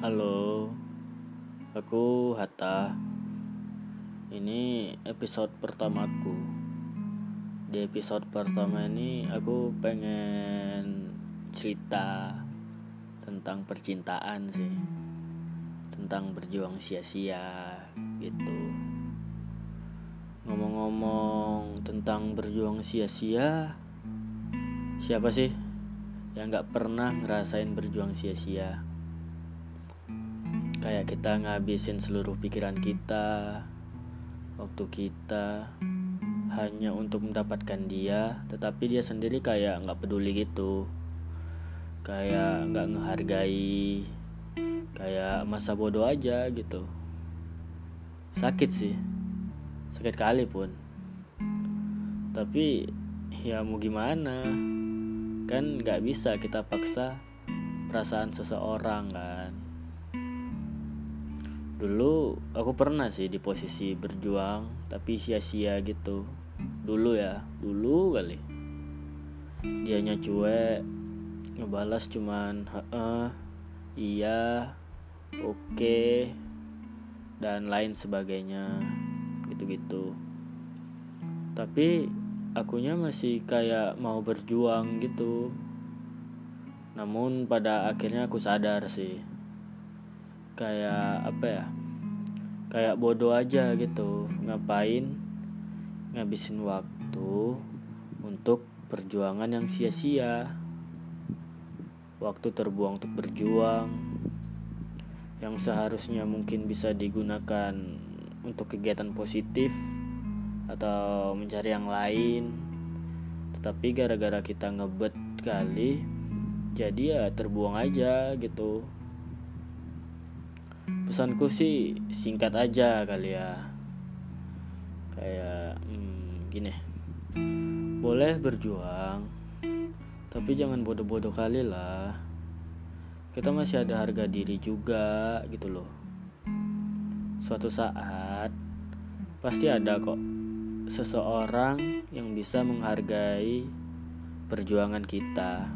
Halo, aku Hatta. Ini episode pertamaku. Di episode pertama ini aku pengen cerita tentang percintaan sih. Tentang berjuang sia-sia gitu. Ngomong-ngomong tentang berjuang sia-sia, siapa sih yang gak pernah ngerasain berjuang sia-sia? Kayak kita ngabisin seluruh pikiran kita, waktu kita hanya untuk mendapatkan dia, tetapi dia sendiri kayak nggak peduli gitu, kayak nggak ngehargai, kayak masa bodoh aja gitu. Sakit sih, sakit kali pun. Tapi ya mau gimana, kan nggak bisa kita paksa perasaan seseorang kan dulu aku pernah sih di posisi berjuang tapi sia-sia gitu. Dulu ya dulu kali. Dianya cuek ngebalas cuman heeh iya oke okay, dan lain sebagainya gitu-gitu. Tapi akunya masih kayak mau berjuang gitu. Namun pada akhirnya aku sadar sih kayak apa ya kayak bodoh aja gitu. Ngapain ngabisin waktu untuk perjuangan yang sia-sia? Waktu terbuang untuk berjuang yang seharusnya mungkin bisa digunakan untuk kegiatan positif atau mencari yang lain. Tetapi gara-gara kita ngebet kali jadi ya terbuang aja gitu pesanku sih singkat aja kali ya. Kayak hmm, gini. Boleh berjuang tapi jangan bodoh-bodoh kali lah. Kita masih ada harga diri juga gitu loh. Suatu saat pasti ada kok seseorang yang bisa menghargai perjuangan kita.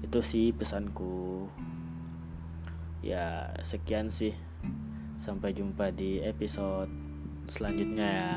Itu sih pesanku ya sekian sih. Sampai jumpa di episode selanjutnya ya